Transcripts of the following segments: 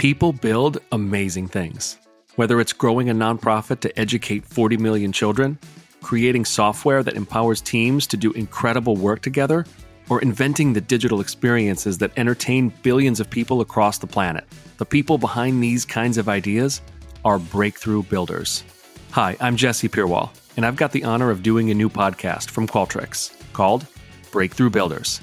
People build amazing things. Whether it's growing a nonprofit to educate 40 million children, creating software that empowers teams to do incredible work together, or inventing the digital experiences that entertain billions of people across the planet. The people behind these kinds of ideas are breakthrough builders. Hi, I'm Jesse Purewal, and I've got the honor of doing a new podcast from Qualtrics called Breakthrough Builders.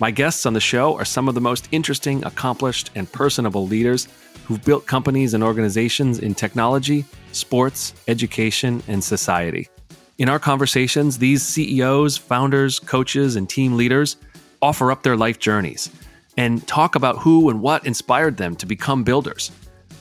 My guests on the show are some of the most interesting, accomplished, and personable leaders who've built companies and organizations in technology, sports, education, and society. In our conversations, these CEOs, founders, coaches, and team leaders offer up their life journeys and talk about who and what inspired them to become builders.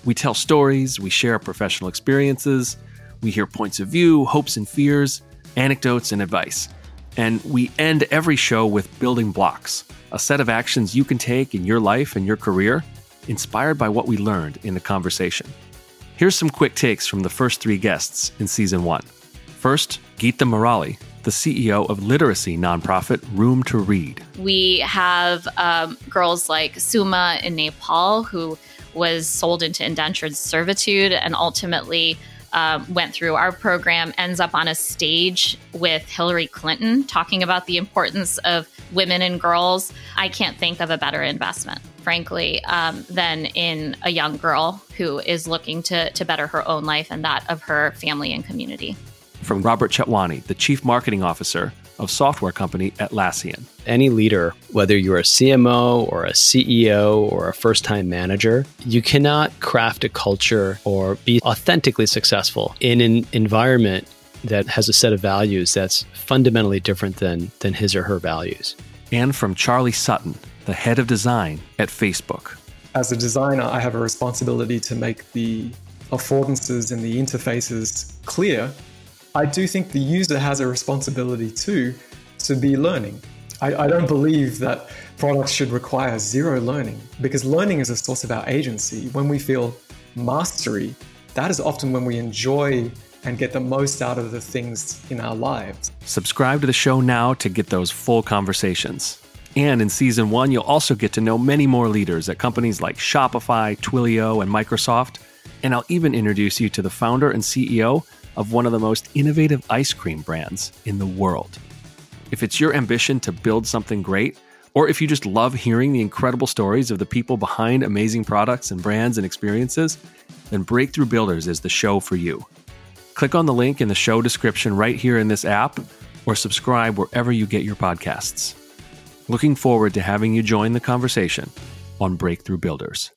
We tell stories, we share professional experiences, we hear points of view, hopes and fears, anecdotes, and advice. And we end every show with building blocks, a set of actions you can take in your life and your career, inspired by what we learned in the conversation. Here's some quick takes from the first three guests in season one. First, Geeta Murali, the CEO of literacy nonprofit Room to Read. We have um, girls like Suma in Nepal, who was sold into indentured servitude and ultimately um, went through our program, ends up on a stage with Hillary Clinton talking about the importance of women and girls. I can't think of a better investment, frankly, um, than in a young girl who is looking to, to better her own life and that of her family and community. From Robert Chatwani, the Chief Marketing Officer of software company Atlassian. Any leader, whether you're a CMO or a CEO or a first time manager, you cannot craft a culture or be authentically successful in an environment that has a set of values that's fundamentally different than, than his or her values. And from Charlie Sutton, the head of design at Facebook. As a designer, I have a responsibility to make the affordances and the interfaces clear I do think the user has a responsibility too to be learning. I, I, don't believe that products should require zero learning because learning is a source of our agency. When we feel mastery, that is often when we enjoy and get the most out of the things in our lives. Subscribe to the show now to get those full conversations. And in season one, you'll also get to know many more leaders at companies like Shopify, Twilio, and Microsoft. And I'll even introduce you to the founder and CEO of one of the most innovative ice cream brands in the world. If it's your ambition to build something great, or if you just love hearing the incredible stories of the people behind amazing products and brands and experiences, then Breakthrough Builders is the show for you. Click on the link in the show description right here in this app, or subscribe wherever you get your podcasts. Looking forward to having you join the conversation on Breakthrough Builders.